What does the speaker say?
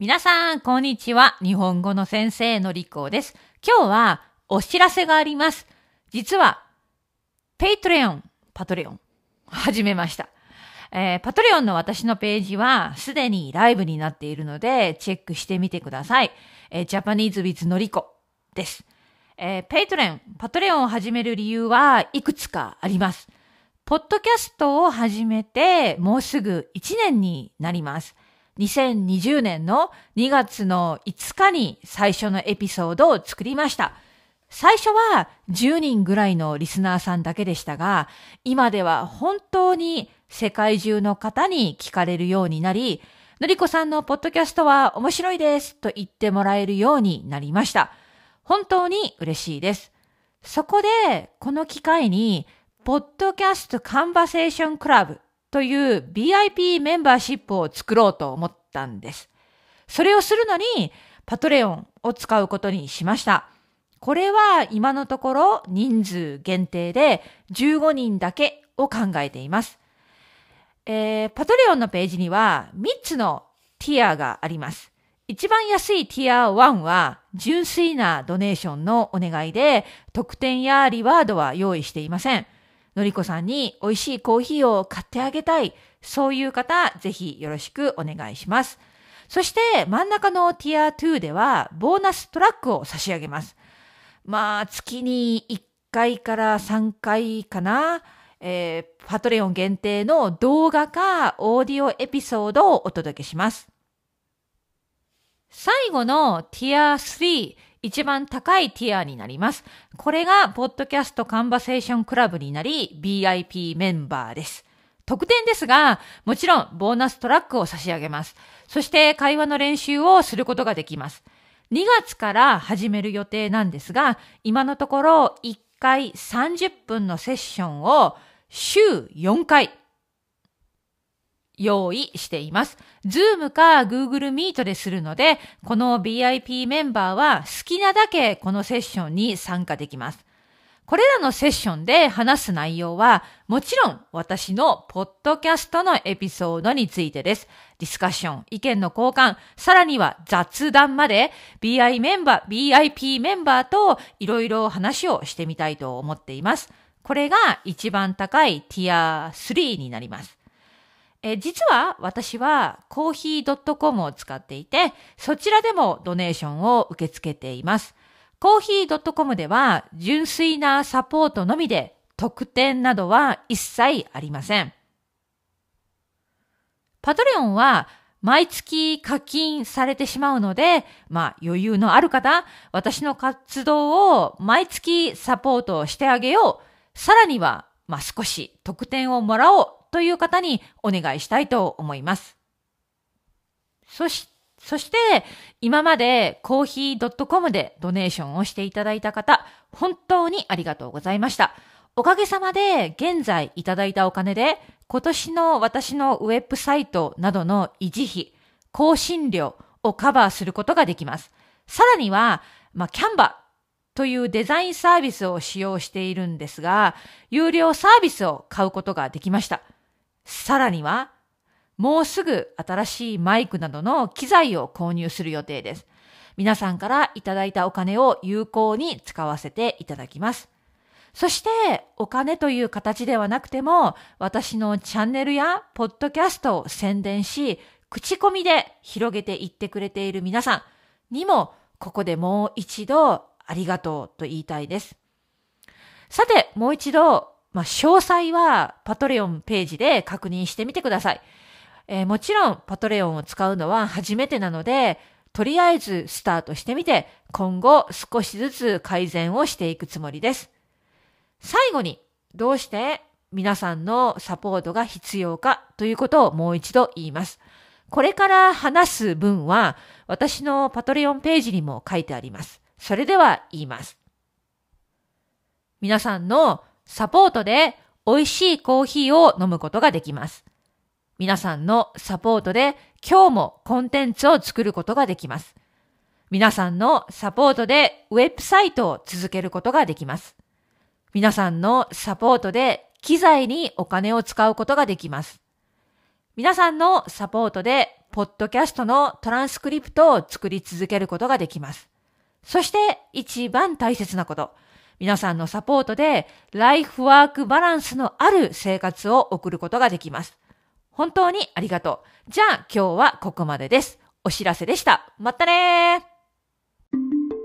皆さん、こんにちは。日本語の先生のりこです。今日はお知らせがあります。実は、 Patreon、Patreon、始めました。えー、 Patreon の私のページはすでにライブになっているので、チェックしてみてください。えー、 Japanese with のりこです。えー、 Patreon、Patreon を始める理由はいくつかあります。ポッドキャストを始めてもうすぐ1年になります。2020年の2月の5日に最初のエピソードを作りました。最初は10人ぐらいのリスナーさんだけでしたが、今では本当に世界中の方に聞かれるようになり、のりこさんのポッドキャストは面白いですと言ってもらえるようになりました。本当に嬉しいです。そこで、この機会に、ポッドキャストカンバセーションクラブという BIP メンバーシップを作ろうと思ったんです。それをするのに、パトレオンを使うことにしました。これは今のところ人数限定で15人だけを考えています。えー、パトレオンのページには3つのティアがあります。一番安いティア1は純粋なドネーションのお願いで特典やリワードは用意していません。のりこさんに美味しいコーヒーを買ってあげたい。そういう方、ぜひよろしくお願いします。そして真ん中のティア2ではボーナストラックを差し上げます。まあ、月に1回から3回かな。えー、パトレオン限定の動画かオーディオエピソードをお届けします。最後のティア3、一番高いティアになります。これが、 Podcast Conversation Club になり、 VIP メンバーです。特典ですが、もちろん、ボーナストラックを差し上げます。そして、会話の練習をすることができます。2月から始める予定なんですが、今のところ、1回30分のセッションを週4回用意しています。 Zoom か Google Meet でするので、この BIP メンバーは好きなだけこのセッションに参加できます。これらのセッションで話す内容は、もちろん私のポッドキャストのエピソードについてです。ディスカッション、意見の交換、さらには雑談まで BI メンバー、BIP メンバーといろいろ話をしてみたいと思っています。これが一番高いティア3になります。え実は私はコーヒー .com を使っていて、そちらでもドネーションを受け付けています。コーヒー .com では純粋なサポートのみで特典などは一切ありません。パトレオンは毎月課金されてしまうので、まあ余裕のある方、私の活動を毎月サポートしてあげよう。さらには、まあ少し特典をもらおうという方にお願いしたいと思います。そし、そして、今までコーヒー .com でドネーションをしていただいた方、本当にありがとうございました。おかげさまで現在いただいたお金で今年の私のウェブサイトなどの維持費、更新料をカバーすることができます。さらには、まあ、キャンバというデザインサービスを使用しているんですが、有料サービスを買うことができました。さらには、もうすぐ新しいマイクなどの機材を購入する予定です。皆さんからいただいたお金を有効に使わせていただきます。そして、お金という形ではなくても、私のチャンネルやポッドキャストを宣伝し、口コミで広げていってくれている皆さんにも、ここでもう一度ありがとうと言いたいです。さて、もう一度まあ、詳細はパトレオンページで確認してみてください。えー、もちろんパトレオンを使うのは初めてなので、とりあえずスタートしてみて、今後少しずつ改善をしていくつもりです。最後に、どうして皆さんのサポートが必要かということをもう一度言います。これから話す文は私のパトレオンページにも書いてあります。それでは言います。皆さんのサポートで美味しいコーヒーを飲むことができます。皆さんのサポートで今日もコンテンツを作ることができます。皆さんのサポートでウェブサイトを続けることができます。皆さんのサポートで機材にお金を使うことができます。皆さんのサポートで、ポッドキャストのトランスクリプトを作り続けることができます。そして、一番大切なこと。皆さんのサポートで、ライフワークバランスのある生活を送ることができます。本当にありがとう。じゃあ今日はここまでです。お知らせでした。またねー